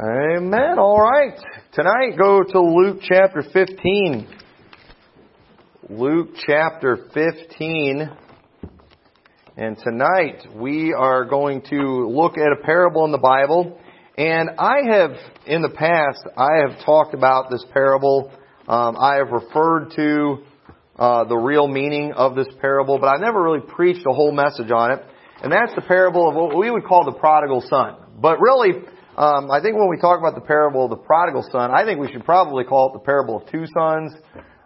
Amen. All right. Tonight, go to Luke chapter 15. Luke chapter 15. And tonight, we are going to look at a parable in the Bible. And I have, in the past, I have talked about this parable. Um, I have referred to uh, the real meaning of this parable, but I've never really preached a whole message on it. And that's the parable of what we would call the prodigal son. But really, um, I think when we talk about the parable of the prodigal son, I think we should probably call it the parable of two sons.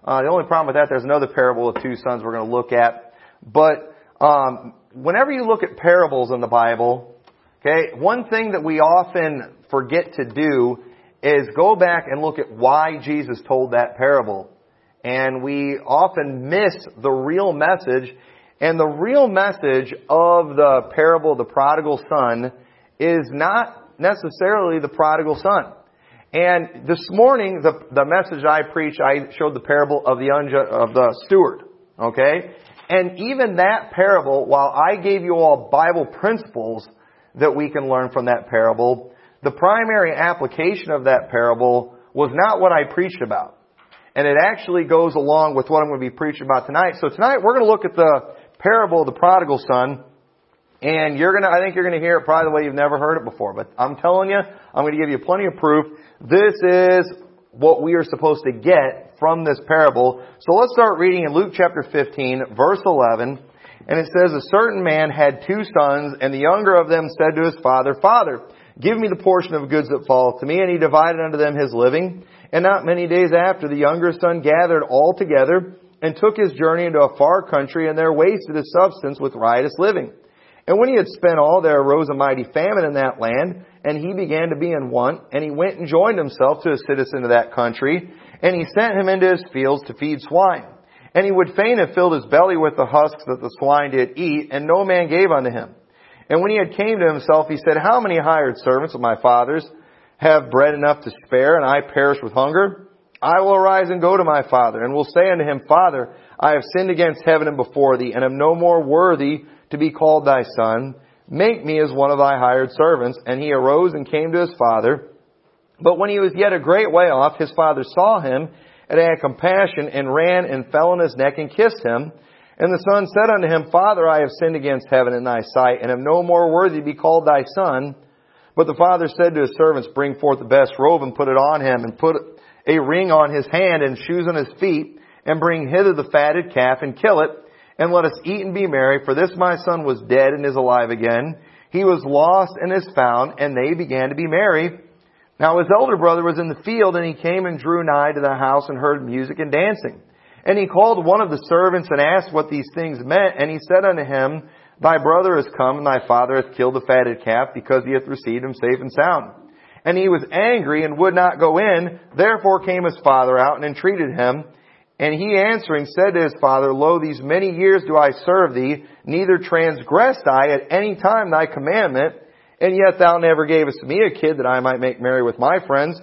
Uh, the only problem with that, there's another parable of two sons we're going to look at. But um, whenever you look at parables in the Bible, okay, one thing that we often forget to do is go back and look at why Jesus told that parable. And we often miss the real message. And the real message of the parable of the prodigal son is not necessarily the prodigal son. And this morning, the, the message I preached, I showed the parable of the unju- of the steward. Okay? And even that parable, while I gave you all Bible principles that we can learn from that parable, the primary application of that parable was not what I preached about. And it actually goes along with what I'm going to be preaching about tonight. So tonight we're going to look at the parable of the prodigal son and you're gonna, I think you're gonna hear it probably the way you've never heard it before. But I'm telling you, I'm gonna give you plenty of proof. This is what we are supposed to get from this parable. So let's start reading in Luke chapter 15, verse 11. And it says, A certain man had two sons, and the younger of them said to his father, Father, give me the portion of goods that fall to me. And he divided unto them his living. And not many days after, the younger son gathered all together and took his journey into a far country, and there wasted his substance with riotous living. And when he had spent all, there arose a mighty famine in that land, and he began to be in want, and he went and joined himself to a citizen of that country, and he sent him into his fields to feed swine. And he would fain have filled his belly with the husks that the swine did eat, and no man gave unto him. And when he had came to himself, he said, How many hired servants of my father's have bread enough to spare, and I perish with hunger? I will arise and go to my father, and will say unto him, Father, I have sinned against heaven and before thee, and am no more worthy to be called thy son. Make me as one of thy hired servants. And he arose and came to his father. But when he was yet a great way off, his father saw him and had compassion and ran and fell on his neck and kissed him. And the son said unto him, Father, I have sinned against heaven and thy sight, and am no more worthy to be called thy son. But the father said to his servants, Bring forth the best robe and put it on him, and put a ring on his hand and shoes on his feet, and bring hither the fatted calf and kill it, and let us eat and be merry, for this my son was dead and is alive again. He was lost and is found, and they began to be merry. Now his elder brother was in the field, and he came and drew nigh to the house and heard music and dancing. And he called one of the servants and asked what these things meant, and he said unto him, Thy brother is come, and thy father hath killed the fatted calf, because he hath received him safe and sound. And he was angry and would not go in. Therefore came his father out and entreated him. And he answering said to his father, Lo, these many years do I serve thee, neither transgressed I at any time thy commandment, and yet thou never gavest me a kid that I might make merry with my friends.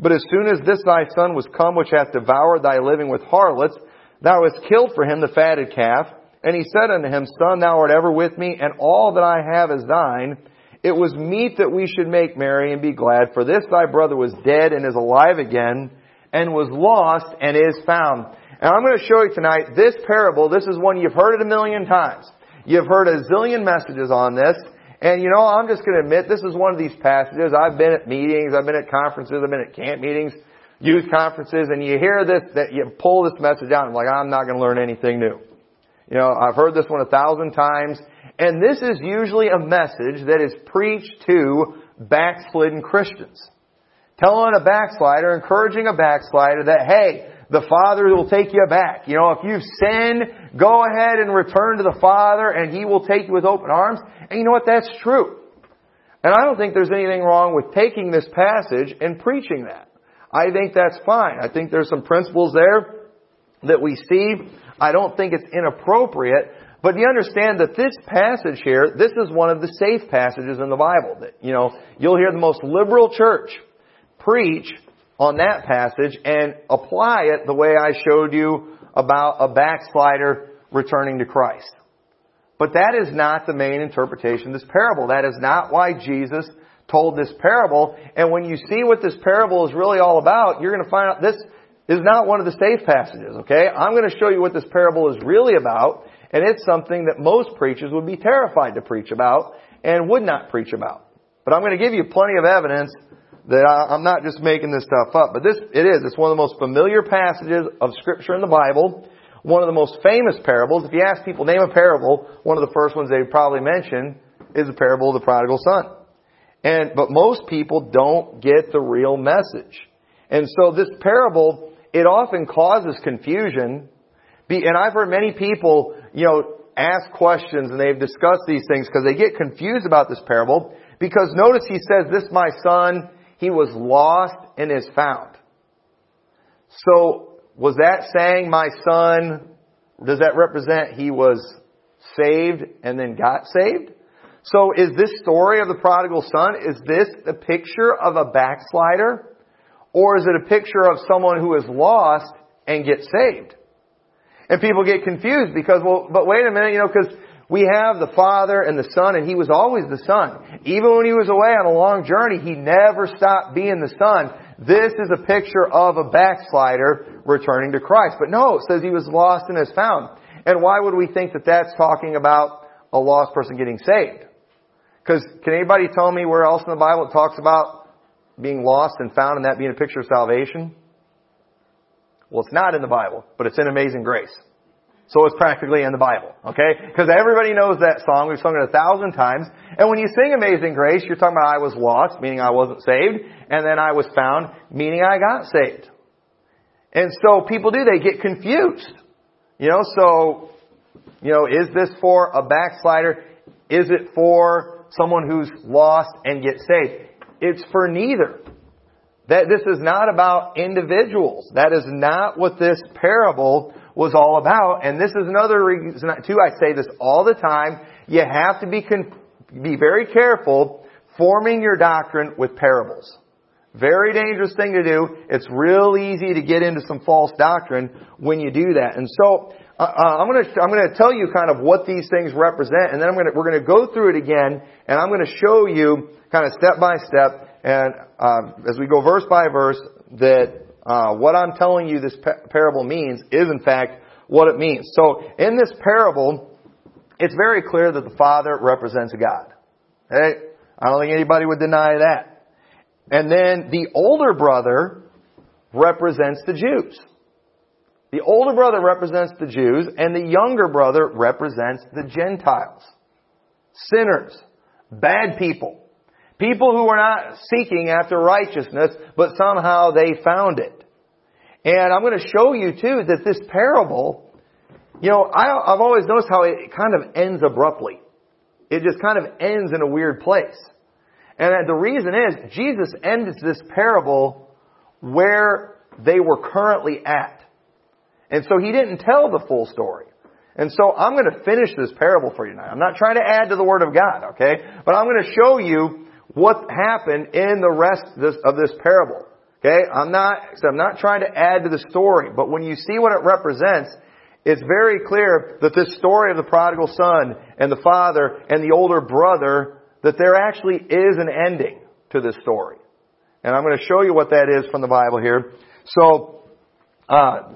But as soon as this thy son was come, which hath devoured thy living with harlots, thou hast killed for him the fatted calf. And he said unto him, Son, thou art ever with me, and all that I have is thine. It was meet that we should make merry and be glad, for this thy brother was dead and is alive again and was lost and is found. And I'm going to show you tonight this parable. This is one you've heard it a million times. You've heard a zillion messages on this. And you know, I'm just going to admit this is one of these passages. I've been at meetings, I've been at conferences, I've been at camp meetings, youth conferences, and you hear this, that you pull this message out and I'm like, I'm not going to learn anything new. You know, I've heard this one a thousand times. And this is usually a message that is preached to backslidden Christians telling a backslider, encouraging a backslider that, hey, the Father will take you back. You know, if you've sinned, go ahead and return to the Father and He will take you with open arms. And you know what? That's true. And I don't think there's anything wrong with taking this passage and preaching that. I think that's fine. I think there's some principles there that we see. I don't think it's inappropriate. But you understand that this passage here, this is one of the safe passages in the Bible. That, you know, you'll hear the most liberal church preach on that passage and apply it the way I showed you about a backslider returning to Christ. But that is not the main interpretation of this parable. That is not why Jesus told this parable. And when you see what this parable is really all about, you're going to find out this is not one of the safe passages, okay? I'm going to show you what this parable is really about, and it's something that most preachers would be terrified to preach about and would not preach about. But I'm going to give you plenty of evidence that I, am not just making this stuff up, but this, it is. It's one of the most familiar passages of scripture in the Bible. One of the most famous parables. If you ask people, name a parable, one of the first ones they probably mention is the parable of the prodigal son. And, but most people don't get the real message. And so this parable, it often causes confusion. And I've heard many people, you know, ask questions and they've discussed these things because they get confused about this parable. Because notice he says, this my son, he was lost and is found. So, was that saying my son, does that represent he was saved and then got saved? So is this story of the prodigal son, is this the picture of a backslider? Or is it a picture of someone who is lost and gets saved? And people get confused because, well, but wait a minute, you know, because we have the Father and the Son, and He was always the Son. Even when He was away on a long journey, He never stopped being the Son. This is a picture of a backslider returning to Christ. But no, it says He was lost and is found. And why would we think that that's talking about a lost person getting saved? Because can anybody tell me where else in the Bible it talks about being lost and found and that being a picture of salvation? Well, it's not in the Bible, but it's in Amazing Grace. So it's practically in the Bible, okay? Because everybody knows that song. We've sung it a thousand times. And when you sing Amazing Grace, you're talking about I was lost, meaning I wasn't saved, and then I was found, meaning I got saved. And so people do, they get confused. You know, so, you know, is this for a backslider? Is it for someone who's lost and gets saved? It's for neither. That this is not about individuals. That is not what this parable was all about. And this is another reason, too, I say this all the time. You have to be, be very careful forming your doctrine with parables. Very dangerous thing to do. It's real easy to get into some false doctrine when you do that. And so, uh, uh I'm going to I'm going to tell you kind of what these things represent, and then I'm going to we're going to go through it again, and I'm going to show you kind of step by step, and uh, as we go verse by verse, that uh, what I'm telling you this parable means is in fact what it means. So in this parable, it's very clear that the Father represents God. Okay? I don't think anybody would deny that. And then the older brother represents the Jews. The older brother represents the Jews, and the younger brother represents the Gentiles. Sinners. Bad people. People who were not seeking after righteousness, but somehow they found it. And I'm going to show you too that this parable, you know, I, I've always noticed how it kind of ends abruptly. It just kind of ends in a weird place. And the reason is, Jesus ends this parable where they were currently at. And so he didn't tell the full story. And so I'm going to finish this parable for you now. I'm not trying to add to the Word of God, okay? But I'm going to show you what happened in the rest of this parable. Okay? I'm not, I'm not trying to add to the story, but when you see what it represents, it's very clear that this story of the prodigal son and the father and the older brother, that there actually is an ending to this story. And I'm going to show you what that is from the Bible here. So, uh,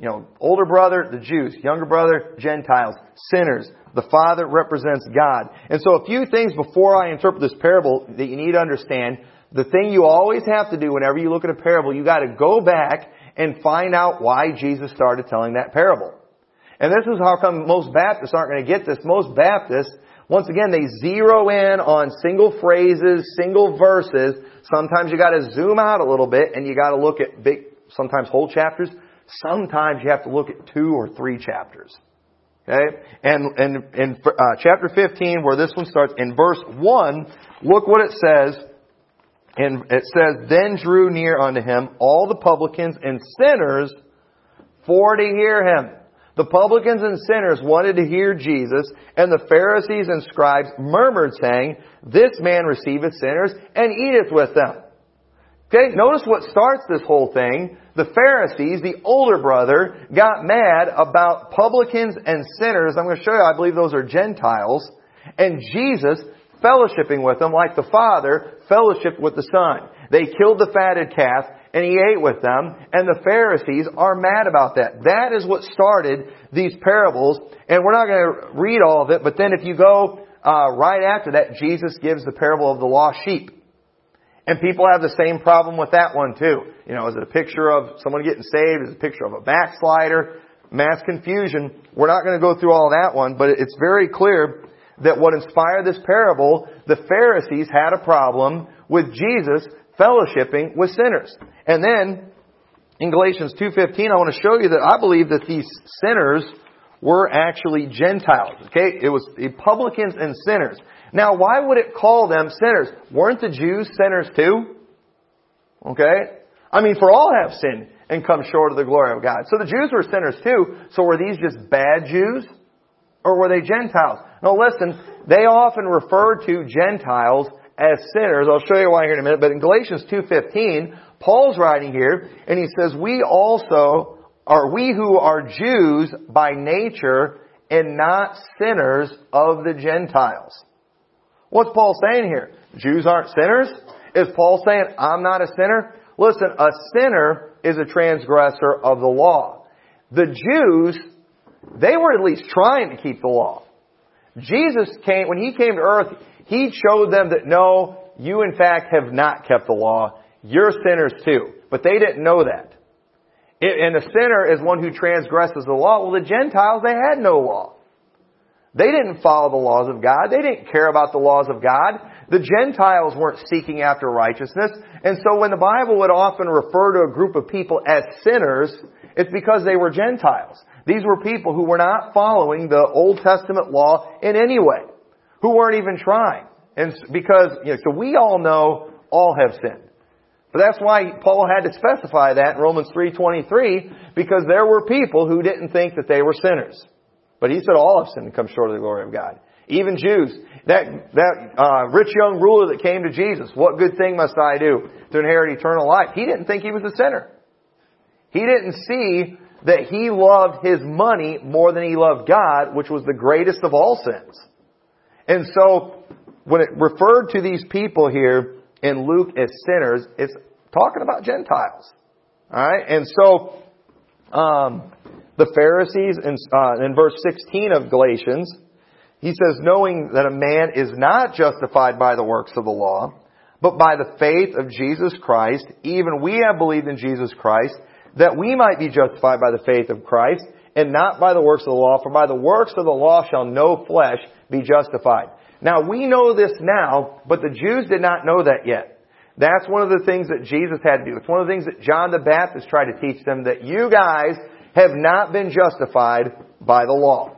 you know, older brother, the Jews, younger brother, Gentiles, sinners, the Father represents God. And so a few things before I interpret this parable that you need to understand. The thing you always have to do whenever you look at a parable, you gotta go back and find out why Jesus started telling that parable. And this is how come most Baptists aren't going to get this. Most Baptists, once again, they zero in on single phrases, single verses. Sometimes you gotta zoom out a little bit and you gotta look at big, sometimes whole chapters. Sometimes you have to look at two or three chapters. Okay? And, and in uh, chapter 15, where this one starts, in verse 1, look what it says. And it says, Then drew near unto him all the publicans and sinners for to hear him. The publicans and sinners wanted to hear Jesus, and the Pharisees and scribes murmured, saying, This man receiveth sinners and eateth with them. Okay, notice what starts this whole thing. The Pharisees, the older brother, got mad about publicans and sinners. I'm going to show you, I believe those are Gentiles. And Jesus fellowshipping with them like the Father fellowshiped with the Son. They killed the fatted calf and he ate with them, and the Pharisees are mad about that. That is what started these parables, and we're not going to read all of it, but then if you go uh, right after that, Jesus gives the parable of the lost sheep. And people have the same problem with that one too. You know, is it a picture of someone getting saved? Is it a picture of a backslider? Mass confusion. We're not going to go through all that one, but it's very clear that what inspired this parable, the Pharisees had a problem with Jesus fellowshipping with sinners. And then, in Galatians 2.15, I want to show you that I believe that these sinners were actually Gentiles. Okay? It was the publicans and sinners. Now, why would it call them sinners? Weren't the Jews sinners too? Okay? I mean, for all have sinned and come short of the glory of God. So the Jews were sinners too. So were these just bad Jews? Or were they Gentiles? No, listen, they often refer to Gentiles as sinners. I'll show you why here in a minute. But in Galatians 2.15, Paul's writing here, and he says, we also are we who are Jews by nature and not sinners of the Gentiles. What's Paul saying here? Jews aren't sinners? Is Paul saying, I'm not a sinner? Listen, a sinner is a transgressor of the law. The Jews, they were at least trying to keep the law. Jesus came, when He came to earth, He showed them that no, you in fact have not kept the law. You're sinners too. But they didn't know that. And a sinner is one who transgresses the law. Well, the Gentiles, they had no law. They didn't follow the laws of God. They didn't care about the laws of God. The Gentiles weren't seeking after righteousness. And so when the Bible would often refer to a group of people as sinners, it's because they were Gentiles. These were people who were not following the Old Testament law in any way, who weren't even trying. And because, you know, so we all know all have sinned. But that's why Paul had to specify that in Romans 3.23, because there were people who didn't think that they were sinners. But he said all have sinned and come short of the glory of God. Even Jews. That, that uh, rich young ruler that came to Jesus, what good thing must I do to inherit eternal life? He didn't think he was a sinner. He didn't see that he loved his money more than he loved God, which was the greatest of all sins. And so, when it referred to these people here in Luke as sinners, it's talking about Gentiles. Alright? And so, um, the Pharisees in, uh, in verse 16 of Galatians, he says, knowing that a man is not justified by the works of the law, but by the faith of Jesus Christ, even we have believed in Jesus Christ, that we might be justified by the faith of Christ, and not by the works of the law, for by the works of the law shall no flesh be justified. Now we know this now, but the Jews did not know that yet. That's one of the things that Jesus had to do. It's one of the things that John the Baptist tried to teach them, that you guys have not been justified by the law.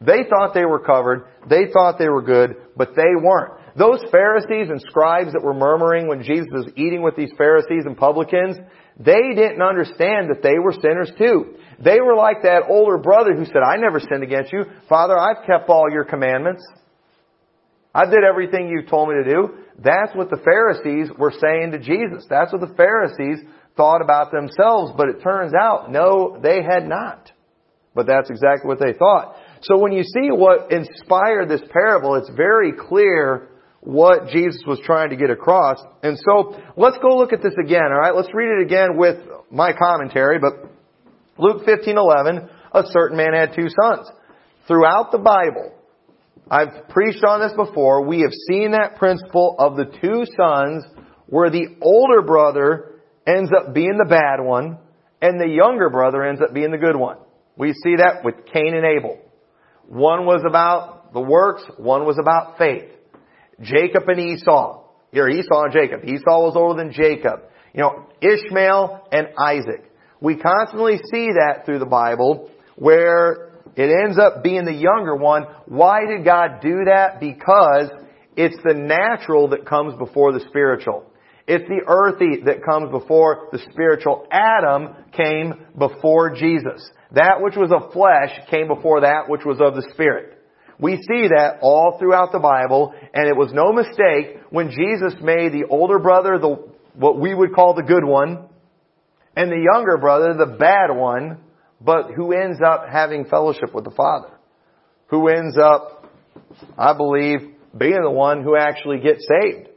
They thought they were covered. They thought they were good, but they weren't. Those Pharisees and scribes that were murmuring when Jesus was eating with these Pharisees and publicans, they didn't understand that they were sinners too. They were like that older brother who said, I never sinned against you. Father, I've kept all your commandments. I did everything you told me to do. That's what the Pharisees were saying to Jesus. That's what the Pharisees thought about themselves, but it turns out, no, they had not. But that's exactly what they thought. So when you see what inspired this parable, it's very clear what Jesus was trying to get across. And so let's go look at this again, alright? Let's read it again with my commentary, but Luke 15:11, a certain man had two sons. Throughout the Bible, I've preached on this before, we have seen that principle of the two sons where the older brother ends up being the bad one, and the younger brother ends up being the good one. We see that with Cain and Abel. One was about the works, one was about faith. Jacob and Esau. Here, Esau and Jacob. Esau was older than Jacob. You know, Ishmael and Isaac. We constantly see that through the Bible where it ends up being the younger one. Why did God do that? Because it's the natural that comes before the spiritual. It's the earthy that comes before the spiritual. Adam came before Jesus. That which was of flesh came before that which was of the spirit. We see that all throughout the Bible, and it was no mistake when Jesus made the older brother the, what we would call the good one, and the younger brother the bad one, but who ends up having fellowship with the Father. Who ends up, I believe, being the one who actually gets saved.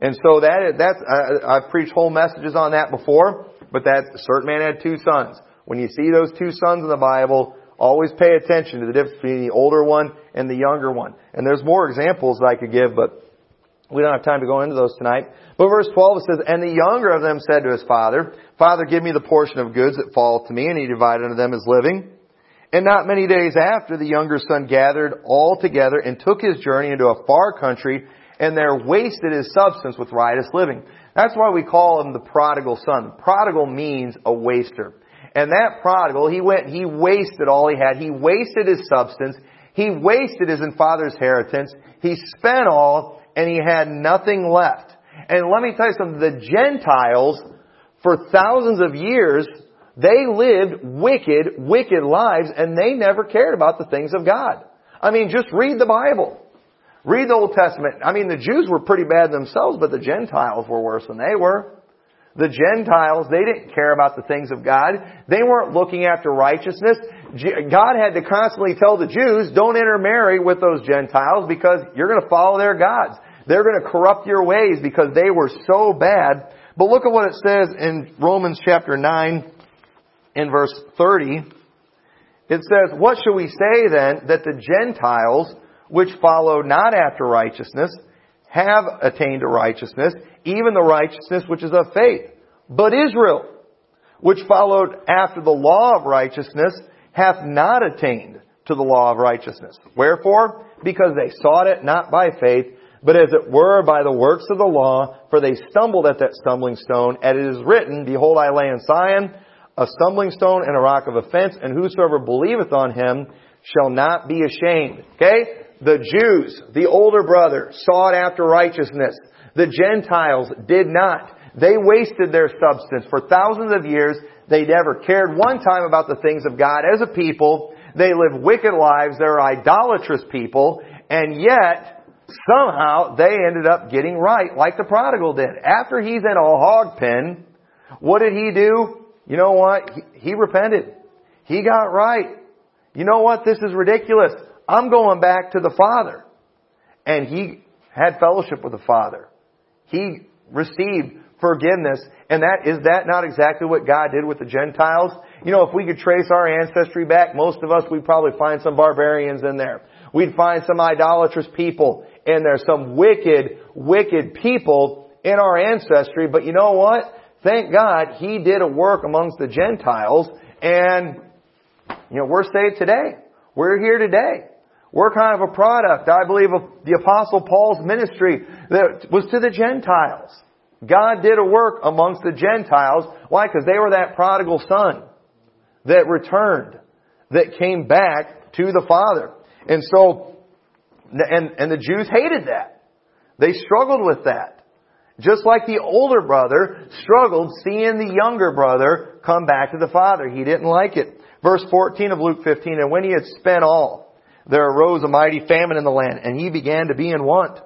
And so that that's I, I've preached whole messages on that before, but that certain man had two sons. When you see those two sons in the Bible, always pay attention to the difference between the older one and the younger one. And there's more examples that I could give, but we don't have time to go into those tonight. But verse 12 it says, And the younger of them said to his father, Father, give me the portion of goods that fall to me, and he divided unto them his living. And not many days after, the younger son gathered all together and took his journey into a far country, and there wasted his substance with riotous living. That's why we call him the prodigal son. Prodigal means a waster. And that prodigal, he went, he wasted all he had. He wasted his substance. He wasted his father's inheritance. He spent all, and he had nothing left. And let me tell you something, the Gentiles, for thousands of years, they lived wicked, wicked lives and they never cared about the things of God. I mean, just read the Bible. Read the Old Testament. I mean, the Jews were pretty bad themselves, but the Gentiles were worse than they were. The Gentiles, they didn't care about the things of God. They weren't looking after righteousness. God had to constantly tell the Jews, don't intermarry with those Gentiles because you're going to follow their gods. They're going to corrupt your ways because they were so bad. But look at what it says in Romans chapter 9 in verse 30, it says, What shall we say then that the Gentiles, which follow not after righteousness, have attained to righteousness, even the righteousness which is of faith? But Israel, which followed after the law of righteousness, hath not attained to the law of righteousness. Wherefore? Because they sought it not by faith, but as it were by the works of the law, for they stumbled at that stumbling stone, and it is written, Behold, I lay in Zion a stumbling stone and a rock of offense, and whosoever believeth on him shall not be ashamed. Okay? The Jews, the older brother, sought after righteousness. The Gentiles did not. They wasted their substance for thousands of years. They never cared one time about the things of God as a people. They live wicked lives. They're idolatrous people. And yet, somehow, they ended up getting right, like the prodigal did. After he's in a hog pen, what did he do? You know what? He, he repented. He got right. You know what? This is ridiculous. I'm going back to the Father. And he had fellowship with the Father. He received forgiveness. And that, is that not exactly what God did with the Gentiles? You know, if we could trace our ancestry back, most of us, we'd probably find some barbarians in there. We'd find some idolatrous people in there, some wicked, wicked people in our ancestry. But you know what? thank God he did a work amongst the Gentiles and, you know, we're saved today. We're here today. We're kind of a product, I believe, of the apostle Paul's ministry that was to the Gentiles. God did a work amongst the Gentiles. Why? Because they were that prodigal son that returned, that came back to the Father. And so, and, and the Jews hated that. They struggled with that. Just like the older brother struggled seeing the younger brother come back to the father. He didn't like it. Verse 14 of Luke 15, and when he had spent all, there arose a mighty famine in the land, and he began to be in want.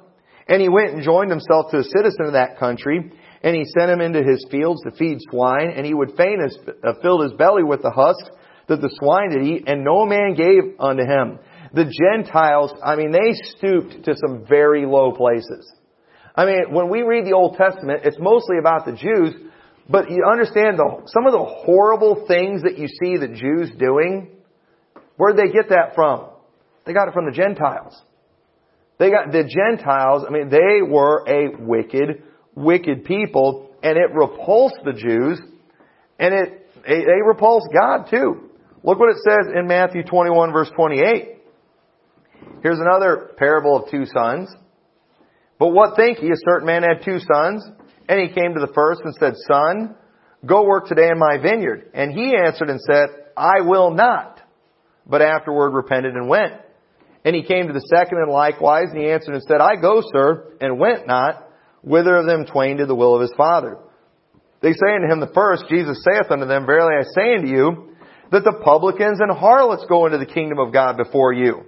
And he went and joined himself to a citizen of that country, and he sent him into his fields to feed swine, and he would fain have filled his belly with the husks that the swine did eat, and no man gave unto him. The Gentiles, I mean, they stooped to some very low places. I mean, when we read the Old Testament, it's mostly about the Jews, but you understand the, some of the horrible things that you see the Jews doing. Where'd they get that from? They got it from the Gentiles. They got the Gentiles, I mean, they were a wicked, wicked people, and it repulsed the Jews, and it, they repulsed God too. Look what it says in Matthew 21 verse 28. Here's another parable of two sons. But what think ye? A certain man had two sons, and he came to the first and said, Son, go work today in my vineyard. And he answered and said, I will not. But afterward repented and went. And he came to the second and likewise, and he answered and said, I go, sir, and went not. Whither of them twain did the will of his father? They say unto him the first, Jesus saith unto them, Verily I say unto you, that the publicans and harlots go into the kingdom of God before you.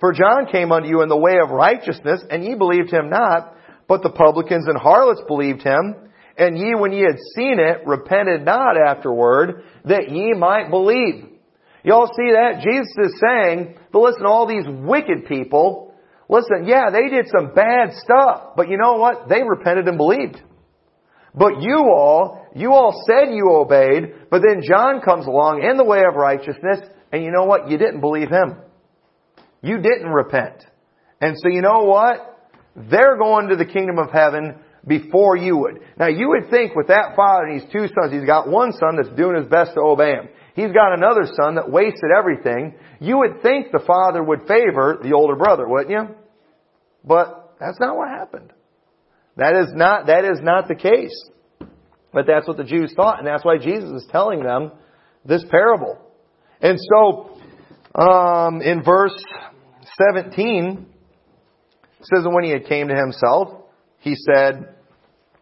For John came unto you in the way of righteousness, and ye believed him not, but the publicans and harlots believed him. And ye, when ye had seen it, repented not afterward, that ye might believe. Y'all see that? Jesus is saying, but listen, all these wicked people, Listen, yeah, they did some bad stuff, but you know what? They repented and believed. But you all, you all said you obeyed, but then John comes along in the way of righteousness, and you know what? You didn't believe him. You didn't repent. And so you know what? They're going to the kingdom of heaven before you would. Now you would think with that father and these two sons, he's got one son that's doing his best to obey him. He's got another son that wasted everything. You would think the father would favor the older brother, wouldn't you? But that's not what happened. That is not, that is not the case. But that's what the Jews thought, and that's why Jesus is telling them this parable. And so, um, in verse 17, it says, when he had came to himself, he said,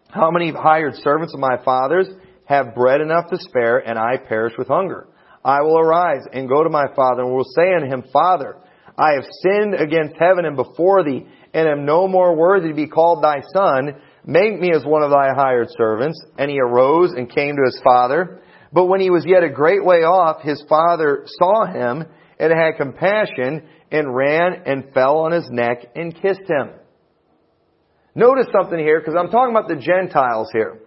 How many hired servants of my father's have bread enough to spare, and I perish with hunger? I will arise and go to my father, and will say unto him, Father, I have sinned against heaven and before thee, and am no more worthy to be called thy son. Make me as one of thy hired servants. And he arose and came to his father. But when he was yet a great way off, his father saw him and had compassion and ran and fell on his neck and kissed him. Notice something here, because I'm talking about the Gentiles here.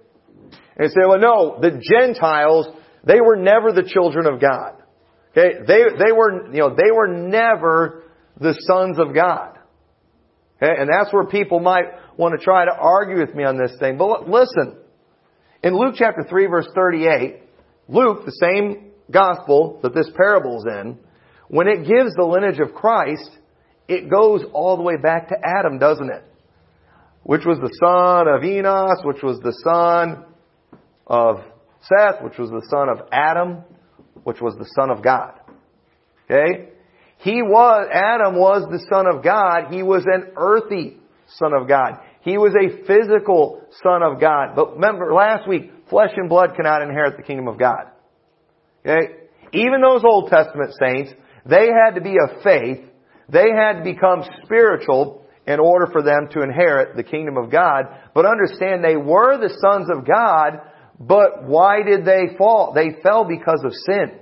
And say, well, no, the Gentiles, they were never the children of God. Okay? They, they were, you know, they were never the sons of God. Okay? And that's where people might want to try to argue with me on this thing. But listen, in Luke chapter 3 verse 38, Luke, the same gospel that this parable is in, when it gives the lineage of Christ, it goes all the way back to Adam, doesn't it? Which was the son of Enos, which was the son of Seth, which was the son of Adam, which was the son of God. Okay? He was, Adam was the son of God. He was an earthy son of God. He was a physical son of God. But remember last week, flesh and blood cannot inherit the kingdom of God. Okay? Even those Old Testament saints, they had to be of faith. They had to become spiritual in order for them to inherit the kingdom of God. But understand they were the sons of God, but why did they fall? They fell because of sin.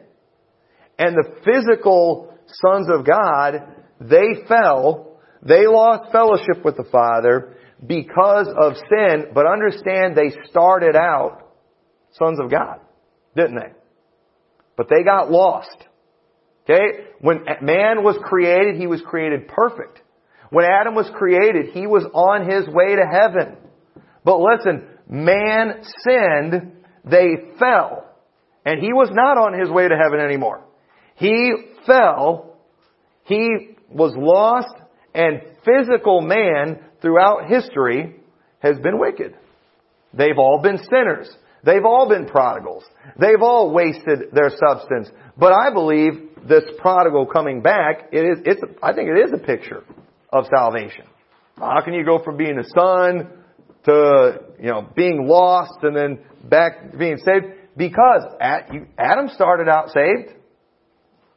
And the physical sons of God, they fell, they lost fellowship with the Father because of sin, but understand they started out sons of God, didn't they? But they got lost. Okay? When man was created, he was created perfect. When Adam was created, he was on his way to heaven. But listen, man sinned, they fell. And he was not on his way to heaven anymore. He fell, he was lost, and physical man throughout history has been wicked. They've all been sinners. They've all been prodigals. They've all wasted their substance. But I believe this prodigal coming back, it is, it's, I think it is a picture of salvation. How can you go from being a son to, you know, being lost and then back being saved? Because Adam started out saved,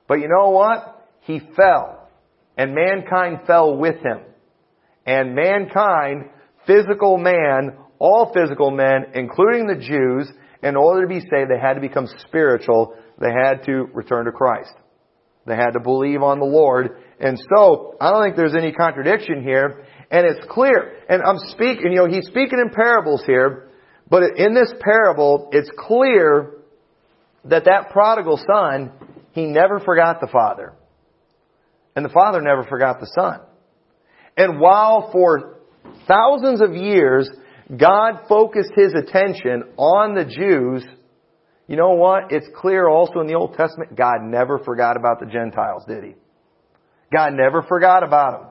but you know what? He fell. And mankind fell with him. And mankind, physical man, all physical men, including the Jews, in order to be saved, they had to become spiritual. They had to return to Christ. They had to believe on the Lord. And so, I don't think there's any contradiction here. And it's clear. And I'm speaking, you know, he's speaking in parables here. But in this parable, it's clear that that prodigal son, he never forgot the father. And the father never forgot the son. And while for thousands of years, God focused his attention on the Jews, you know what? It's clear also in the Old Testament, God never forgot about the Gentiles, did He? God never forgot about them.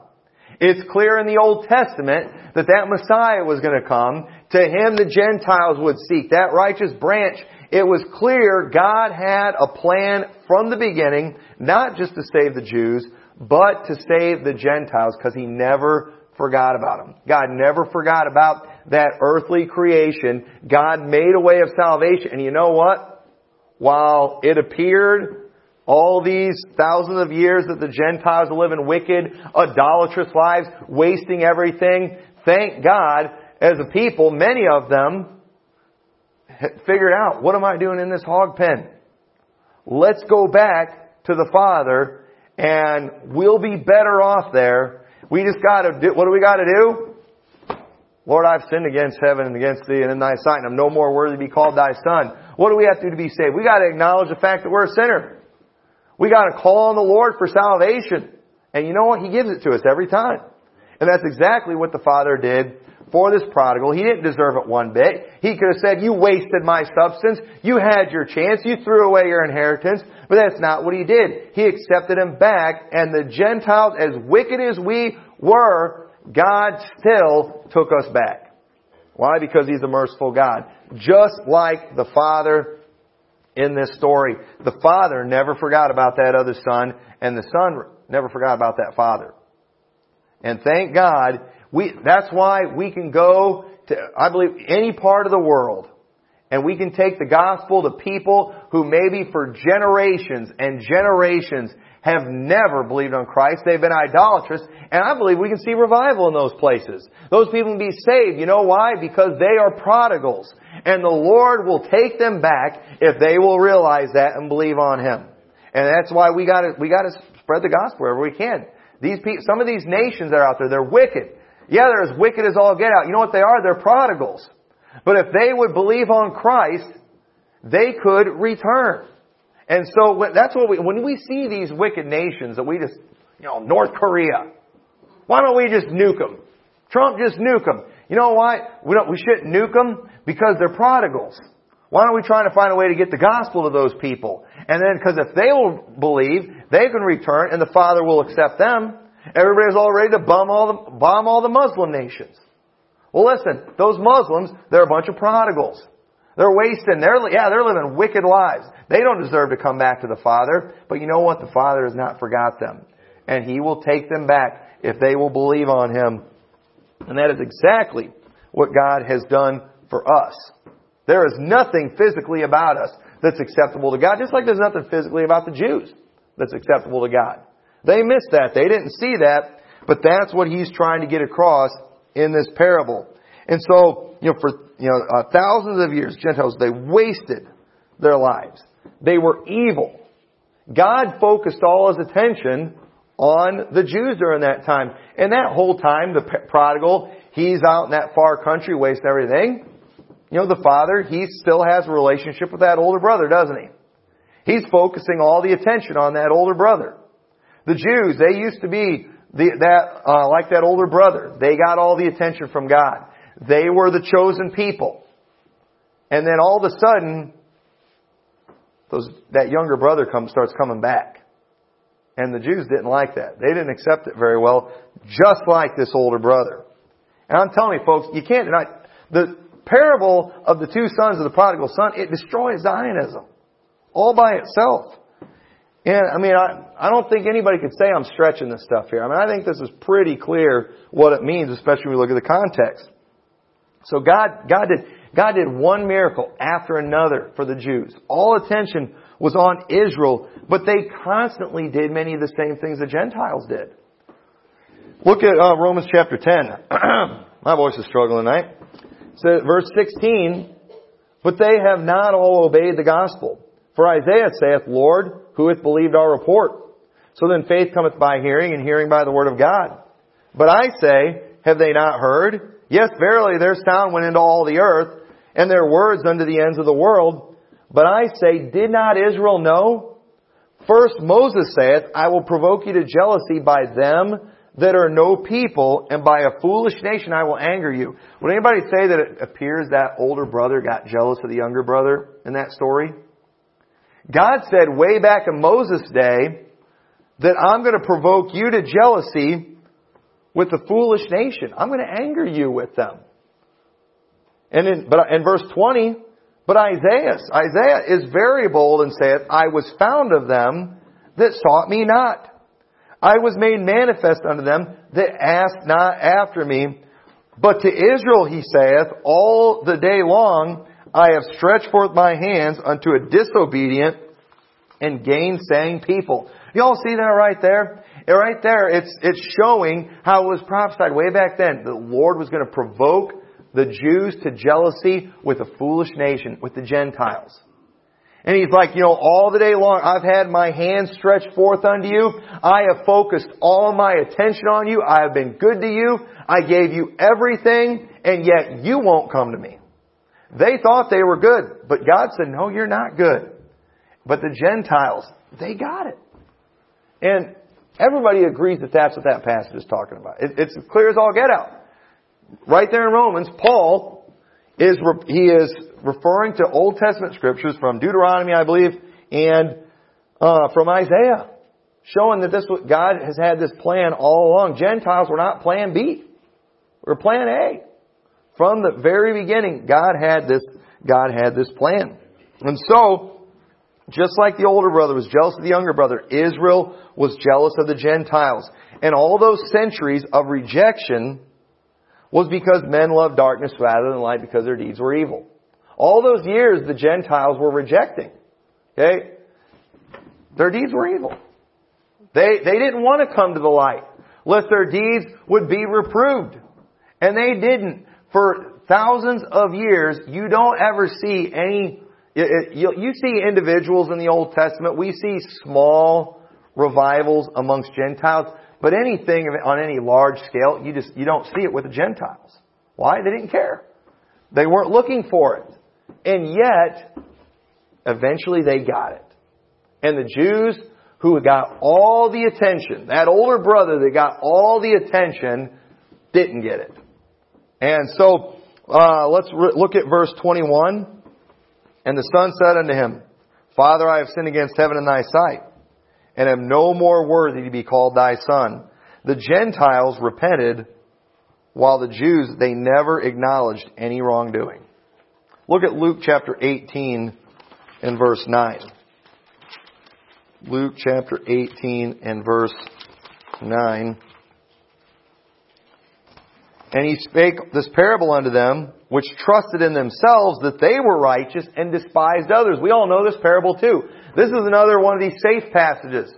It's clear in the Old Testament that that Messiah was going to come. To Him the Gentiles would seek. That righteous branch. It was clear God had a plan from the beginning, not just to save the Jews, but to save the Gentiles because He never forgot about them. God never forgot about that earthly creation. God made a way of salvation. And you know what? While it appeared all these thousands of years that the Gentiles are living wicked, idolatrous lives, wasting everything, thank God, as a people, many of them figured out, what am I doing in this hog pen? Let's go back to the Father and we'll be better off there We just gotta do, what do we gotta do? Lord, I've sinned against heaven and against thee and in thy sight, and I'm no more worthy to be called thy son. What do we have to do to be saved? We gotta acknowledge the fact that we're a sinner. We gotta call on the Lord for salvation. And you know what? He gives it to us every time. And that's exactly what the Father did for this prodigal. He didn't deserve it one bit. He could have said, you wasted my substance. You had your chance. You threw away your inheritance. But that's not what he did. He accepted him back and the Gentiles, as wicked as we were, God still took us back. Why? Because He's a merciful God. Just like the Father in this story. The Father never forgot about that other Son, and the Son never forgot about that Father. And thank God, we, that's why we can go to, I believe, any part of the world, and we can take the gospel to people who maybe for generations and generations have never believed on Christ. They've been idolatrous. And I believe we can see revival in those places. Those people can be saved. You know why? Because they are prodigals. And the Lord will take them back if they will realize that and believe on Him. And that's why we gotta, we gotta spread the gospel wherever we can. These people, some of these nations that are out there, they're wicked. Yeah, they're as wicked as all get out. You know what they are? They're prodigals. But if they would believe on Christ, they could return. And so that's what we, when we see these wicked nations that we just, you know, North Korea, why don't we just nuke them? Trump just nuke them. You know why? We don't, we shouldn't nuke them because they're prodigals. Why don't we try to find a way to get the gospel to those people? And then, because if they will believe, they can return and the Father will accept them. Everybody's all ready to bomb all the, bomb all the Muslim nations. Well listen, those Muslims, they're a bunch of prodigals. They're wasting, they're, yeah, they're living wicked lives. They don't deserve to come back to the Father, but you know what? The Father has not forgot them. And He will take them back if they will believe on Him. And that is exactly what God has done for us. There is nothing physically about us that's acceptable to God, just like there's nothing physically about the Jews that's acceptable to God. They missed that. They didn't see that, but that's what He's trying to get across in this parable. And so, you know, for, you know, uh, thousands of years, Gentiles, they wasted their lives. They were evil. God focused all His attention on the Jews during that time. And that whole time, the prodigal, he's out in that far country wasting everything. You know, the father, he still has a relationship with that older brother, doesn't he? He's focusing all the attention on that older brother. The Jews, they used to be the, that, uh, like that older brother. They got all the attention from God. They were the chosen people. And then all of a sudden, those, that younger brother comes, starts coming back. And the Jews didn't like that. They didn't accept it very well, just like this older brother. And I'm telling you folks, you can't deny, the parable of the two sons of the prodigal son, it destroys Zionism. All by itself. And I mean, I, I don't think anybody could say I'm stretching this stuff here. I mean, I think this is pretty clear what it means, especially when we look at the context. So God, God did, God did one miracle after another for the Jews. All attention was on Israel, but they constantly did many of the same things the Gentiles did. Look at uh, Romans chapter 10. My voice is struggling tonight. So, verse 16, but they have not all obeyed the gospel. For Isaiah saith, Lord, who hath believed our report? So then faith cometh by hearing, and hearing by the word of God. But I say, have they not heard? Yes, verily, their sound went into all the earth, and their words unto the ends of the world. But I say, did not Israel know? First Moses saith, I will provoke you to jealousy by them that are no people, and by a foolish nation I will anger you. Would anybody say that it appears that older brother got jealous of the younger brother in that story? God said way back in Moses' day that I'm going to provoke you to jealousy with the foolish nation. I'm going to anger you with them. And in, but in verse 20, but Isaiah, Isaiah is very bold and saith, I was found of them that sought me not. I was made manifest unto them that asked not after me. But to Israel he saith, all the day long I have stretched forth my hands unto a disobedient and gainsaying people. Y'all see that right there? Right there, it's, it's showing how it was prophesied way back then. The Lord was going to provoke the Jews to jealousy with a foolish nation, with the Gentiles. And he's like, you know, all the day long, I've had my hand stretched forth unto you. I have focused all my attention on you. I have been good to you. I gave you everything, and yet you won't come to me. They thought they were good, but God said, no, you're not good. But the Gentiles, they got it. And everybody agrees that that's what that passage is talking about. It's as clear as all get out. Right there in Romans, Paul is, he is referring to Old Testament scriptures from Deuteronomy, I believe, and uh, from Isaiah, showing that this God has had this plan all along. Gentiles were not Plan B, or Plan A. From the very beginning, God had this. God had this plan, and so just like the older brother was jealous of the younger brother, Israel was jealous of the Gentiles. And all those centuries of rejection was because men loved darkness rather than light because their deeds were evil. All those years the Gentiles were rejecting. Okay? Their deeds were evil. They, they didn't want to come to the light, lest their deeds would be reproved. And they didn't. For thousands of years, you don't ever see any, you see individuals in the Old Testament, we see small revivals amongst Gentiles, but anything on any large scale, you just, you don't see it with the Gentiles. Why? They didn't care. They weren't looking for it. And yet, eventually they got it. And the Jews who got all the attention, that older brother that got all the attention, didn't get it. And so, uh, let's re- look at verse 21. And the son said unto him, Father, I have sinned against heaven and thy sight, and am no more worthy to be called thy son. The Gentiles repented, while the Jews, they never acknowledged any wrongdoing. Look at Luke chapter 18 and verse 9. Luke chapter 18 and verse 9. And he spake this parable unto them, which trusted in themselves that they were righteous and despised others. We all know this parable too. This is another one of these safe passages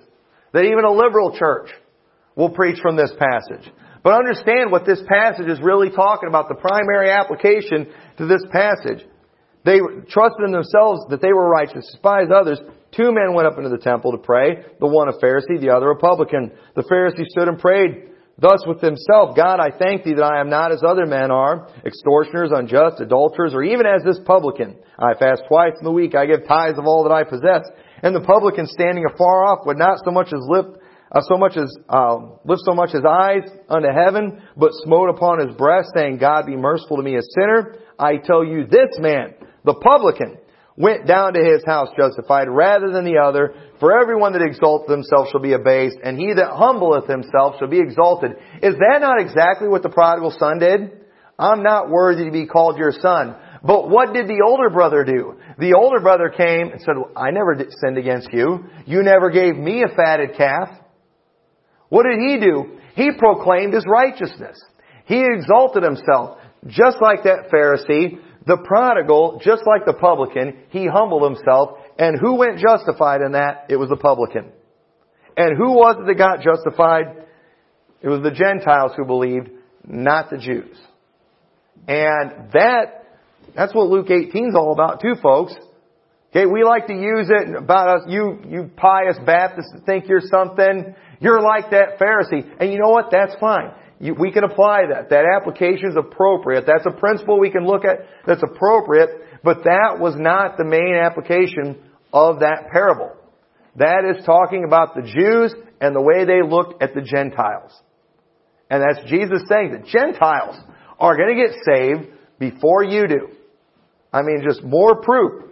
that even a liberal church will preach from this passage. But understand what this passage is really talking about, the primary application to this passage. They trusted in themselves that they were righteous, despised others. Two men went up into the temple to pray, the one a Pharisee, the other a publican. The Pharisee stood and prayed thus with himself, God, I thank thee that I am not as other men are, extortioners, unjust, adulterers, or even as this publican. I fast twice in the week, I give tithes of all that I possess. And the publican standing afar off would not so much as lift uh, so much as uh, lift so much his eyes unto heaven, but smote upon his breast, saying, God be merciful to me, a sinner. I tell you, this man, the publican, went down to his house justified rather than the other. For everyone that exalteth himself shall be abased, and he that humbleth himself shall be exalted. Is that not exactly what the prodigal son did? I'm not worthy to be called your son. But what did the older brother do? The older brother came and said, I never sinned against you. You never gave me a fatted calf. What did he do? He proclaimed his righteousness. He exalted himself. Just like that Pharisee, the prodigal, just like the publican, he humbled himself. And who went justified in that? It was the publican. And who was it that got justified? It was the Gentiles who believed, not the Jews. And that, that's what Luke 18 is all about too, folks. Okay, we like to use it about us, you, you pious Baptists think you're something. You're like that Pharisee. And you know what? That's fine. You, we can apply that. That application is appropriate. That's a principle we can look at that's appropriate, but that was not the main application of that parable. That is talking about the Jews and the way they looked at the Gentiles. And that's Jesus saying that Gentiles are going to get saved before you do. I mean, just more proof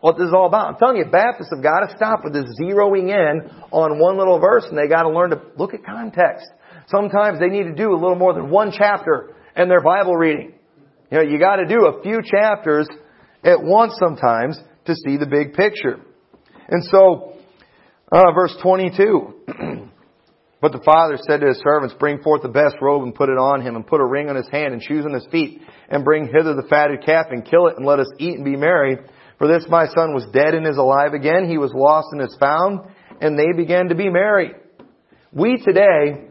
what this is all about. I'm telling you, Baptists have got to stop with this zeroing in on one little verse and they got to learn to look at context. Sometimes they need to do a little more than one chapter in their Bible reading. You know, you got to do a few chapters at once sometimes to see the big picture. And so, uh, verse 22. but the father said to his servants, Bring forth the best robe and put it on him, and put a ring on his hand and shoes on his feet, and bring hither the fatted calf and kill it, and let us eat and be merry. For this my son was dead and is alive again. He was lost and is found. And they began to be merry. We today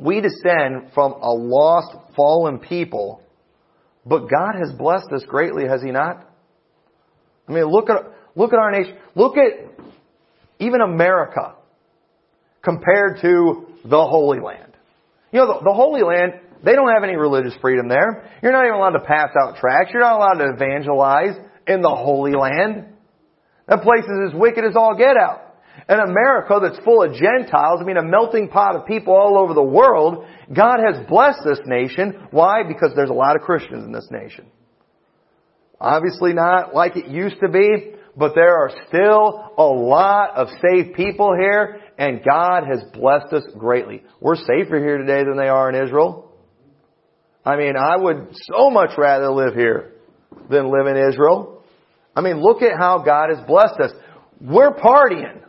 we descend from a lost, fallen people, but God has blessed us greatly, has He not? I mean, look at, look at our nation. Look at even America compared to the Holy Land. You know, the, the Holy Land, they don't have any religious freedom there. You're not even allowed to pass out tracts. You're not allowed to evangelize in the Holy Land. That place is as wicked as all get out. And America that's full of Gentiles, I mean a melting pot of people all over the world, God has blessed this nation. Why? Because there's a lot of Christians in this nation. Obviously not like it used to be, but there are still a lot of saved people here, and God has blessed us greatly. We're safer here today than they are in Israel. I mean, I would so much rather live here than live in Israel. I mean, look at how God has blessed us. We're partying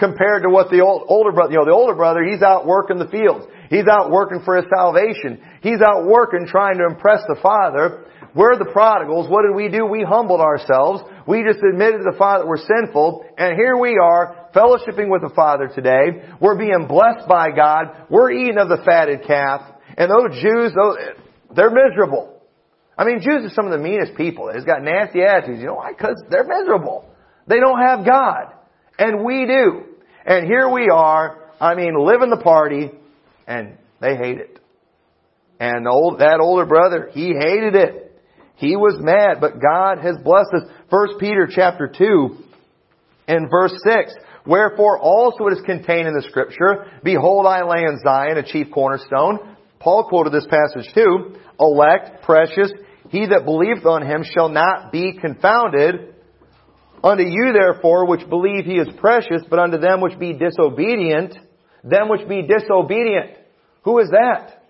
compared to what the old, older brother, you know, the older brother, he's out working the fields. He's out working for his salvation. He's out working trying to impress the Father. We're the prodigals. What did we do? We humbled ourselves. We just admitted to the Father that we're sinful. And here we are, fellowshipping with the Father today. We're being blessed by God. We're eating of the fatted calf. And those Jews, they're miserable. I mean, Jews are some of the meanest people. They've got nasty attitudes. You know why? Because they're miserable. They don't have God. And we do. And here we are, I mean, living the party, and they hate it. And old, that older brother, he hated it. He was mad, but God has blessed us. 1 Peter chapter 2 and verse 6. Wherefore also it is contained in the scripture, Behold I lay in Zion a chief cornerstone. Paul quoted this passage too. Elect, precious, he that believeth on him shall not be confounded. Unto you therefore which believe he is precious, but unto them which be disobedient, them which be disobedient. Who is that?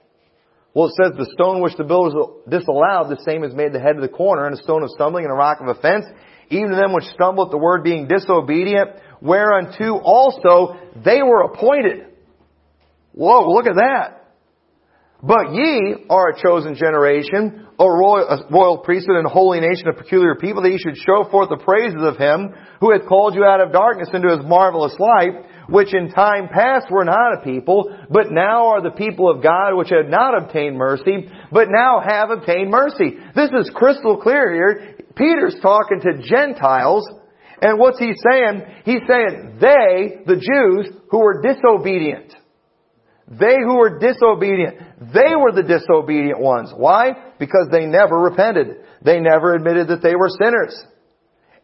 Well, it says the stone which the builders disallowed, the same is made the head of the corner, and a stone of stumbling and a rock of offense. Even to them which stumble at the word being disobedient, whereunto also they were appointed. Whoa, look at that. But ye are a chosen generation, a royal, royal priesthood and holy nation, a peculiar people, that ye should show forth the praises of him who hath called you out of darkness into his marvelous light, which in time past were not a people, but now are the people of God, which had not obtained mercy, but now have obtained mercy. This is crystal clear here. Peter's talking to Gentiles, and what's he saying? He's saying they, the Jews, who were disobedient. They who were disobedient. They were the disobedient ones. Why? Because they never repented. They never admitted that they were sinners.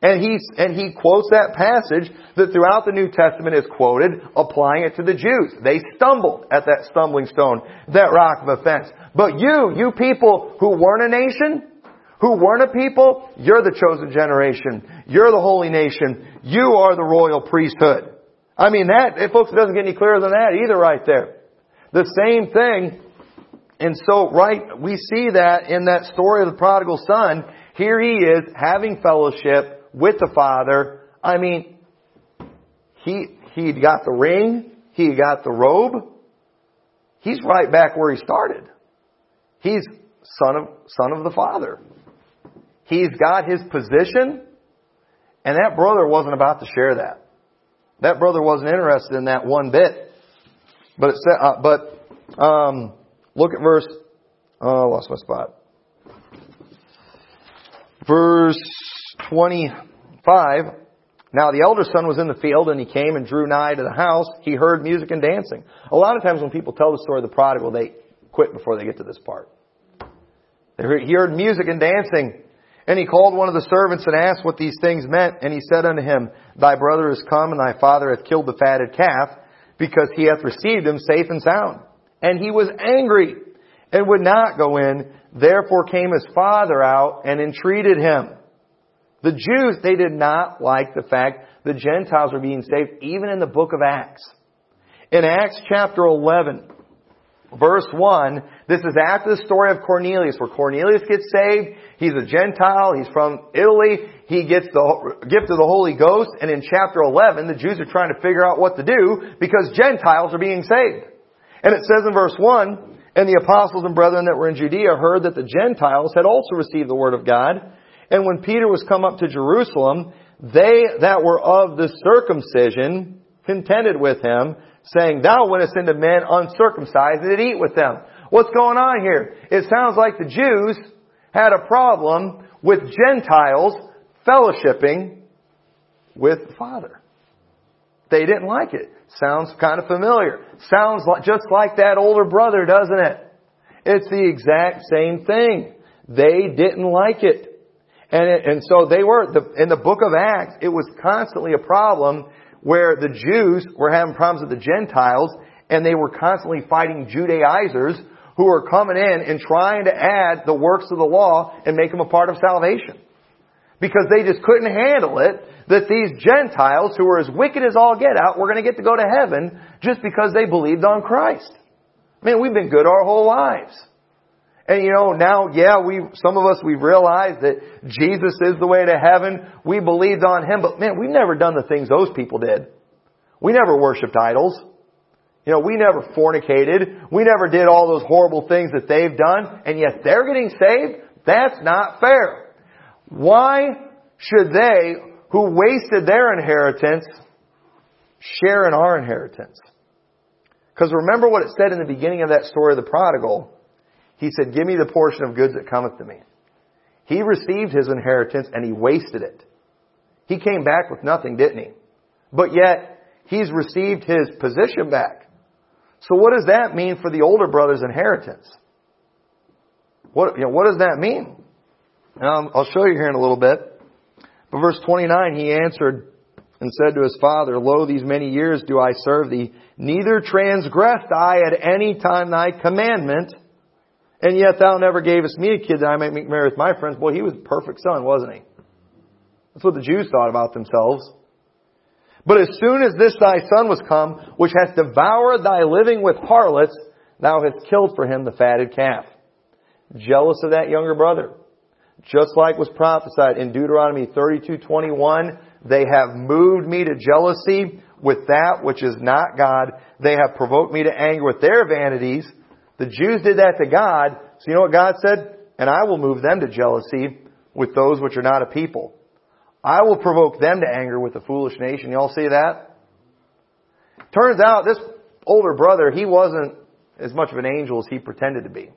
And he, and he quotes that passage that throughout the New Testament is quoted, applying it to the Jews. They stumbled at that stumbling stone, that rock of offense. But you, you people who weren't a nation, who weren't a people, you're the chosen generation. You're the holy nation. You are the royal priesthood. I mean that, eh, folks, it doesn't get any clearer than that either right there. The same thing, and so right, we see that in that story of the prodigal son. Here he is having fellowship with the Father. I mean, he, he got the ring, he got the robe. He's right back where he started. He's son of, son of the Father. He's got his position, and that brother wasn't about to share that. That brother wasn't interested in that one bit. But it said, uh, but um, look at verse. Oh, I lost my spot. Verse 25. Now the elder son was in the field and he came and drew nigh to the house. He heard music and dancing. A lot of times when people tell the story of the prodigal, they quit before they get to this part. He heard music and dancing. And he called one of the servants and asked what these things meant. And he said unto him, Thy brother is come and thy father hath killed the fatted calf because he hath received him safe and sound. And he was angry and would not go in. Therefore came his father out and entreated him. The Jews, they did not like the fact the Gentiles were being saved, even in the book of Acts. In Acts chapter 11, verse 1, this is after the story of Cornelius, where Cornelius gets saved. He's a Gentile. He's from Italy. He gets the gift of the Holy Ghost. And in chapter 11, the Jews are trying to figure out what to do because Gentiles are being saved. And it says in verse 1, And the apostles and brethren that were in Judea heard that the Gentiles had also received the word of God. And when Peter was come up to Jerusalem, they that were of the circumcision contended with him, saying, Thou wentest into men uncircumcised and did eat with them. What's going on here? It sounds like the Jews had a problem with Gentiles fellowshipping with the Father. They didn't like it. Sounds kind of familiar. Sounds like, just like that older brother, doesn't it? It's the exact same thing. They didn't like it. And, it, and so they were, the, in the book of Acts, it was constantly a problem where the Jews were having problems with the Gentiles and they were constantly fighting Judaizers who were coming in and trying to add the works of the law and make them a part of salvation. Because they just couldn't handle it that these Gentiles who were as wicked as all get out were going to get to go to heaven just because they believed on Christ. Man, we've been good our whole lives. And you know, now, yeah, we, some of us, we've realized that Jesus is the way to heaven. We believed on Him, but man, we've never done the things those people did. We never worshiped idols. You know, we never fornicated. We never did all those horrible things that they've done, and yet they're getting saved? That's not fair. Why should they, who wasted their inheritance, share in our inheritance? Because remember what it said in the beginning of that story of the prodigal. He said, Give me the portion of goods that cometh to me. He received his inheritance and he wasted it. He came back with nothing, didn't he? But yet, he's received his position back. So what does that mean for the older brother's inheritance? What, you know, what does that mean? Um, I'll show you here in a little bit. But verse 29, he answered and said to his father, Lo, these many years do I serve thee, neither transgressed I at any time thy commandment, and yet thou never gavest me a kid that I might make merry with my friends. Boy, he was a perfect son, wasn't he? That's what the Jews thought about themselves. But as soon as this thy son was come, which hath devoured thy living with harlots, thou hast killed for him the fatted calf. Jealous of that younger brother. Just like was prophesied in Deuteronomy 32:21, they have moved me to jealousy with that which is not God. They have provoked me to anger with their vanities. The Jews did that to God. So you know what God said? And I will move them to jealousy with those which are not a people. I will provoke them to anger with the foolish nation. Y'all see that? Turns out this older brother, he wasn't as much of an angel as he pretended to be.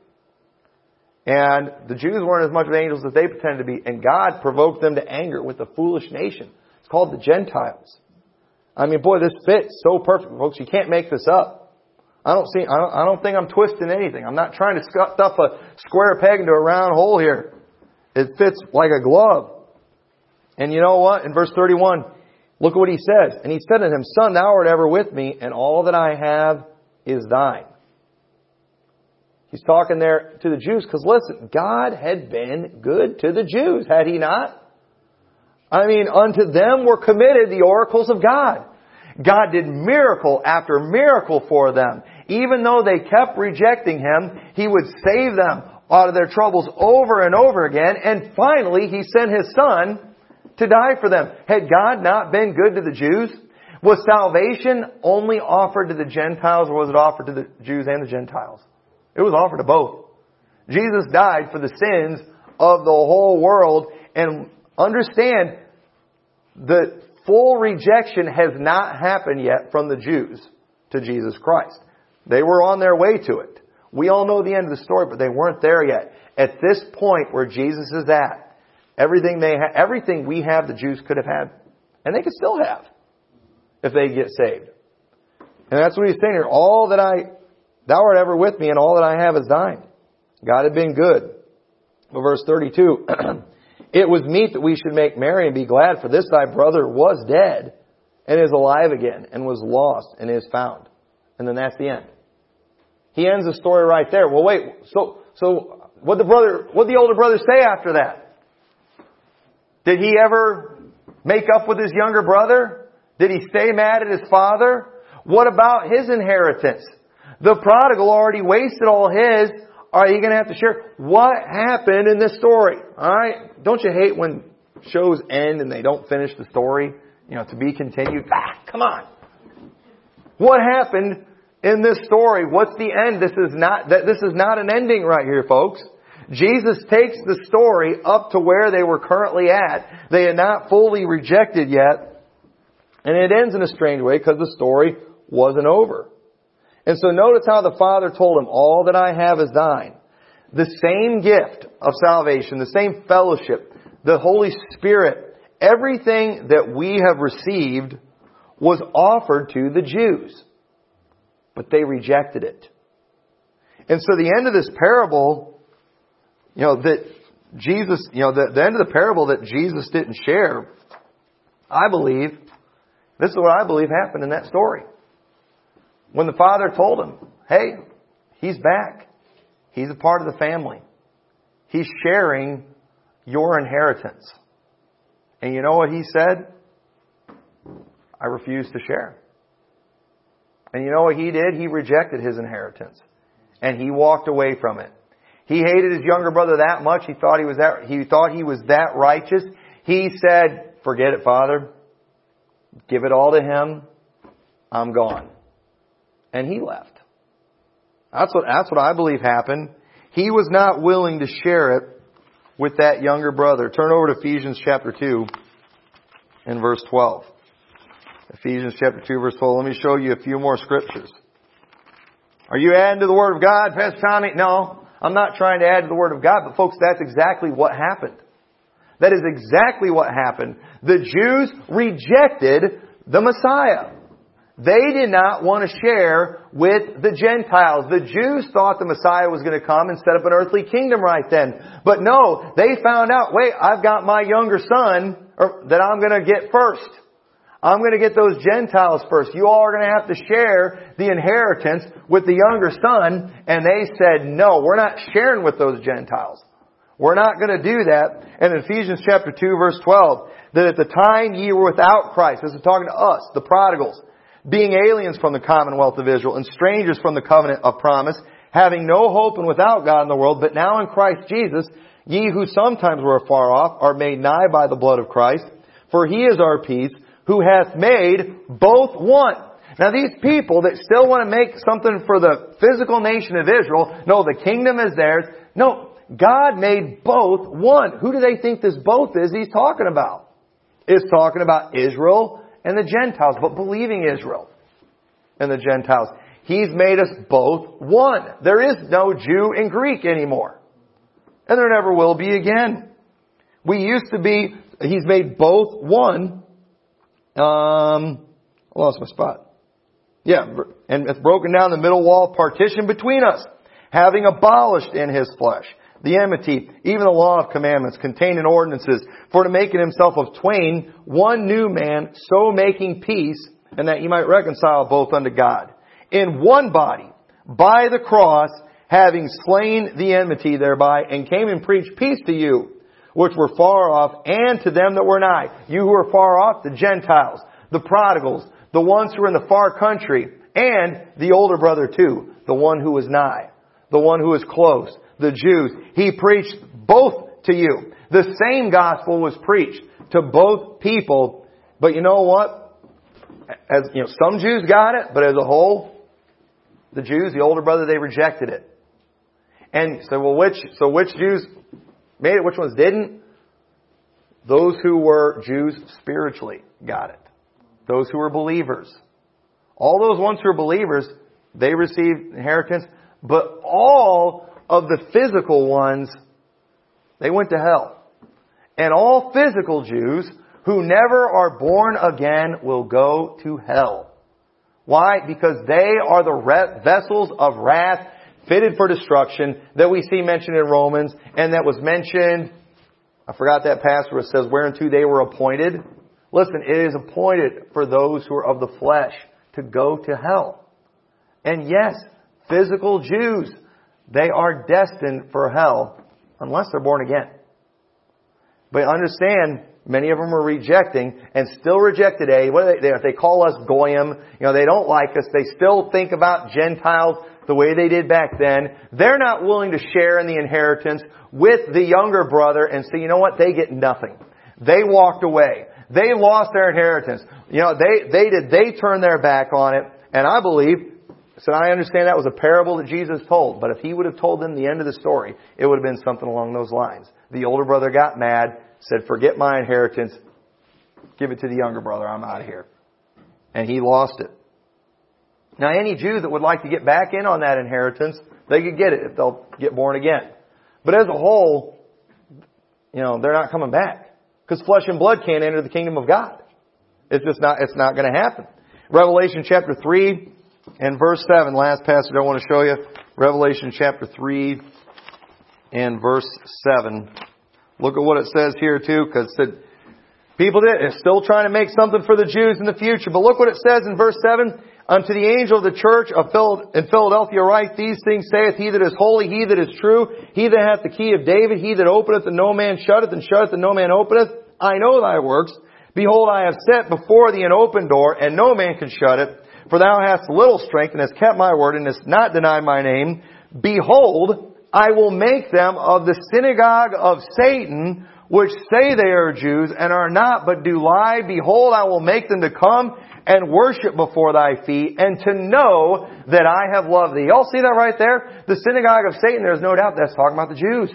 And the Jews weren't as much of angels as they pretended to be. And God provoked them to anger with the foolish nation. It's called the Gentiles. I mean, boy, this fits so perfect, folks. You can't make this up. I don't see, I don't, I don't think I'm twisting anything. I'm not trying to stuff a square peg into a round hole here. It fits like a glove. And you know what? In verse 31, look at what he says. And he said to him, Son, thou art ever with me, and all that I have is thine. He's talking there to the Jews because listen, God had been good to the Jews, had he not? I mean, unto them were committed the oracles of God. God did miracle after miracle for them. Even though they kept rejecting Him, He would save them out of their troubles over and over again. And finally, He sent His Son to die for them. Had God not been good to the Jews? Was salvation only offered to the Gentiles or was it offered to the Jews and the Gentiles? It was offered to both. Jesus died for the sins of the whole world and understand that full rejection has not happened yet from the Jews to Jesus Christ. They were on their way to it. We all know the end of the story, but they weren't there yet. At this point where Jesus is at, everything they ha- everything we have, the Jews could have had, and they could still have if they get saved. And that's what he's saying here. All that I, thou art ever with me, and all that I have is thine. God had been good. But verse 32, It was meet that we should make merry and be glad, for this thy brother was dead and is alive again, and was lost and is found. And then that's the end. He ends the story right there. Well, wait. So, so what the brother, what the older brother say after that? Did he ever make up with his younger brother? Did he stay mad at his father? What about his inheritance? The prodigal already wasted all his. Are you going to have to share what happened in this story? All right. Don't you hate when shows end and they don't finish the story? You know, to be continued. Ah, come on. What happened in this story? What's the end? This is not, this is not an ending right here, folks. Jesus takes the story up to where they were currently at. They had not fully rejected yet. And it ends in a strange way because the story wasn't over. And so notice how the Father told him, all that I have is thine. The same gift of salvation, the same fellowship, the Holy Spirit everything that we have received was offered to the Jews, but they rejected it. And so the end of this parable, you know, that Jesus, you know, the, the end of the parable that Jesus didn't share, I believe, this is what I believe happened in that story. When the father told him, hey, he's back. He's a part of the family. He's sharing your inheritance. And you know what he said? I refuse to share. And you know what he did? He rejected his inheritance. And he walked away from it. He hated his younger brother that much. He thought he was that, he thought he was that righteous. He said, forget it, father. Give it all to him. I'm gone. And he left. That's what, that's what I believe happened. He was not willing to share it with that younger brother. Turn over to Ephesians chapter 2 and verse 12. Ephesians chapter 2 verse 12. Let me show you a few more scriptures. Are you adding to the Word of God, Pastor Tommy? No. I'm not trying to add to the Word of God, but folks, that's exactly what happened. That is exactly what happened. The Jews rejected the Messiah. They did not want to share with the Gentiles. The Jews thought the Messiah was going to come and set up an earthly kingdom right then. But no, they found out, wait, I've got my younger son that I'm going to get first. I'm going to get those Gentiles first. You all are going to have to share the inheritance with the younger son. And they said, no, we're not sharing with those Gentiles. We're not going to do that. And in Ephesians chapter 2 verse 12, that at the time ye were without Christ, this is talking to us, the prodigals, being aliens from the commonwealth of Israel and strangers from the covenant of promise, having no hope and without God in the world, but now in Christ Jesus, ye who sometimes were afar off are made nigh by the blood of Christ, for he is our peace, who hath made both one. Now these people that still want to make something for the physical nation of Israel, no, the kingdom is theirs. No, God made both one. Who do they think this both is he's talking about? It's talking about Israel and the Gentiles, but believing Israel and the Gentiles. He's made us both one. There is no Jew and Greek anymore. And there never will be again. We used to be, He's made both one. Um, I lost my spot. Yeah, and it's broken down the middle wall partition between us, having abolished in His flesh the enmity, even the law of commandments contained in ordinances, for to make in himself of twain one new man, so making peace, and that he might reconcile both unto God. In one body, by the cross, having slain the enmity thereby, and came and preached peace to you, which were far off, and to them that were nigh. You who are far off, the Gentiles, the prodigals, the ones who are in the far country, and the older brother too, the one who was nigh, the one who was close, the Jews. He preached both to you. The same gospel was preached to both people. But you know what? As you know, some Jews got it, but as a whole, the Jews, the older brother, they rejected it. And so, well, which so which Jews made it? Which ones didn't? Those who were Jews spiritually got it. Those who were believers. All those ones who were believers, they received inheritance, but all of the physical ones, they went to hell. And all physical Jews who never are born again will go to hell. Why? Because they are the vessels of wrath fitted for destruction that we see mentioned in Romans and that was mentioned, I forgot that passage it says whereunto they were appointed. Listen, it is appointed for those who are of the flesh to go to hell. And yes, physical Jews they are destined for hell unless they're born again. But understand, many of them are rejecting and still reject today. What they, they, call us goyim. You know, they don't like us. They still think about Gentiles the way they did back then. They're not willing to share in the inheritance with the younger brother and say, you know what? They get nothing. They walked away. They lost their inheritance. You know, they, they did, they turned their back on it. And I believe so I understand that was a parable that Jesus told, but if he would have told them the end of the story, it would have been something along those lines. The older brother got mad, said, forget my inheritance, give it to the younger brother, I'm out of here. And he lost it. Now any Jew that would like to get back in on that inheritance, they could get it if they'll get born again. But as a whole, you know, they're not coming back. Because flesh and blood can't enter the kingdom of God. It's just not, it's not going to happen. Revelation chapter 3 and verse 7, last passage I want to show you. Revelation chapter 3 and verse 7. Look at what it says here too, because people did, are still trying to make something for the Jews in the future. But look what it says in verse 7. Unto the angel of the church of Phil- in Philadelphia write, These things saith he that is holy, he that is true, he that hath the key of David, he that openeth and no man shutteth, and shutteth and no man openeth. I know thy works. Behold, I have set before thee an open door, and no man can shut it. For thou hast little strength, and hast kept my word, and hast not denied my name. Behold, I will make them of the synagogue of Satan, which say they are Jews, and are not, but do lie. Behold, I will make them to come and worship before thy feet, and to know that I have loved thee. Y'all see that right there? The synagogue of Satan, there's no doubt that's talking about the Jews.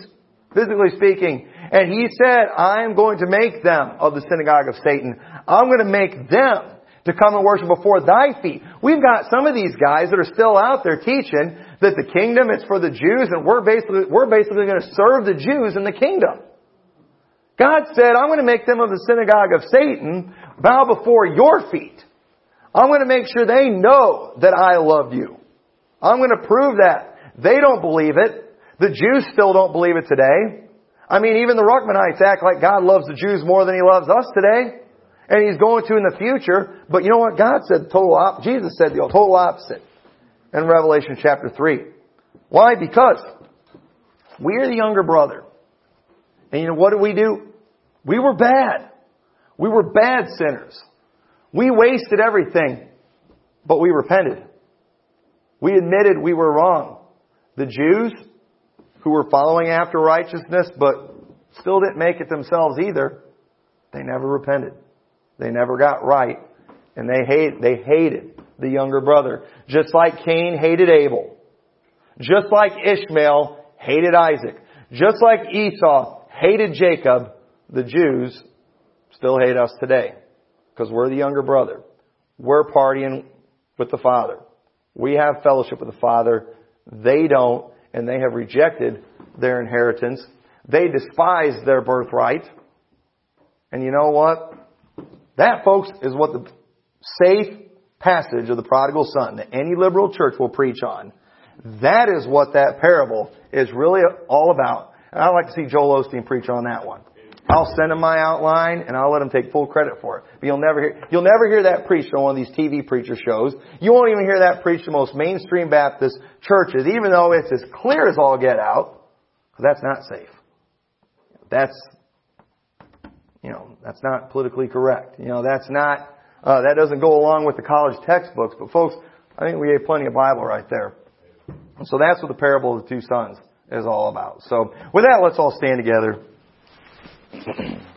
Physically speaking. And he said, I am going to make them of the synagogue of Satan. I'm going to make them to come and worship before thy feet. We've got some of these guys that are still out there teaching that the kingdom is for the Jews and we're basically, we're basically going to serve the Jews in the kingdom. God said, I'm going to make them of the synagogue of Satan bow before your feet. I'm going to make sure they know that I love you. I'm going to prove that. They don't believe it. The Jews still don't believe it today. I mean, even the Ruckmanites act like God loves the Jews more than He loves us today. And He's going to in the future. But you know what? God said total op- Jesus said the total opposite in Revelation chapter 3. Why? Because we're the younger brother. And you know what did we do? We were bad. We were bad sinners. We wasted everything, but we repented. We admitted we were wrong. The Jews, who were following after righteousness, but still didn't make it themselves either, they never repented. They never got right. And they hate, they hated the younger brother. Just like Cain hated Abel. Just like Ishmael hated Isaac. Just like Esau hated Jacob, the Jews still hate us today. Because we're the younger brother. We're partying with the Father. We have fellowship with the Father. They don't, and they have rejected their inheritance. They despise their birthright. And you know what? That, folks, is what the safe passage of the prodigal son that any liberal church will preach on. That is what that parable is really all about. And I'd like to see Joel Osteen preach on that one. I'll send him my outline and I'll let him take full credit for it. But you'll never hear, you'll never hear that preached on one of these TV preacher shows. You won't even hear that preached in most mainstream Baptist churches, even though it's as clear as all get out. That's not safe. That's you know, that's not politically correct. You know, that's not, uh, that doesn't go along with the college textbooks. But folks, I think we have plenty of Bible right there. So that's what the parable of the two sons is all about. So with that, let's all stand together.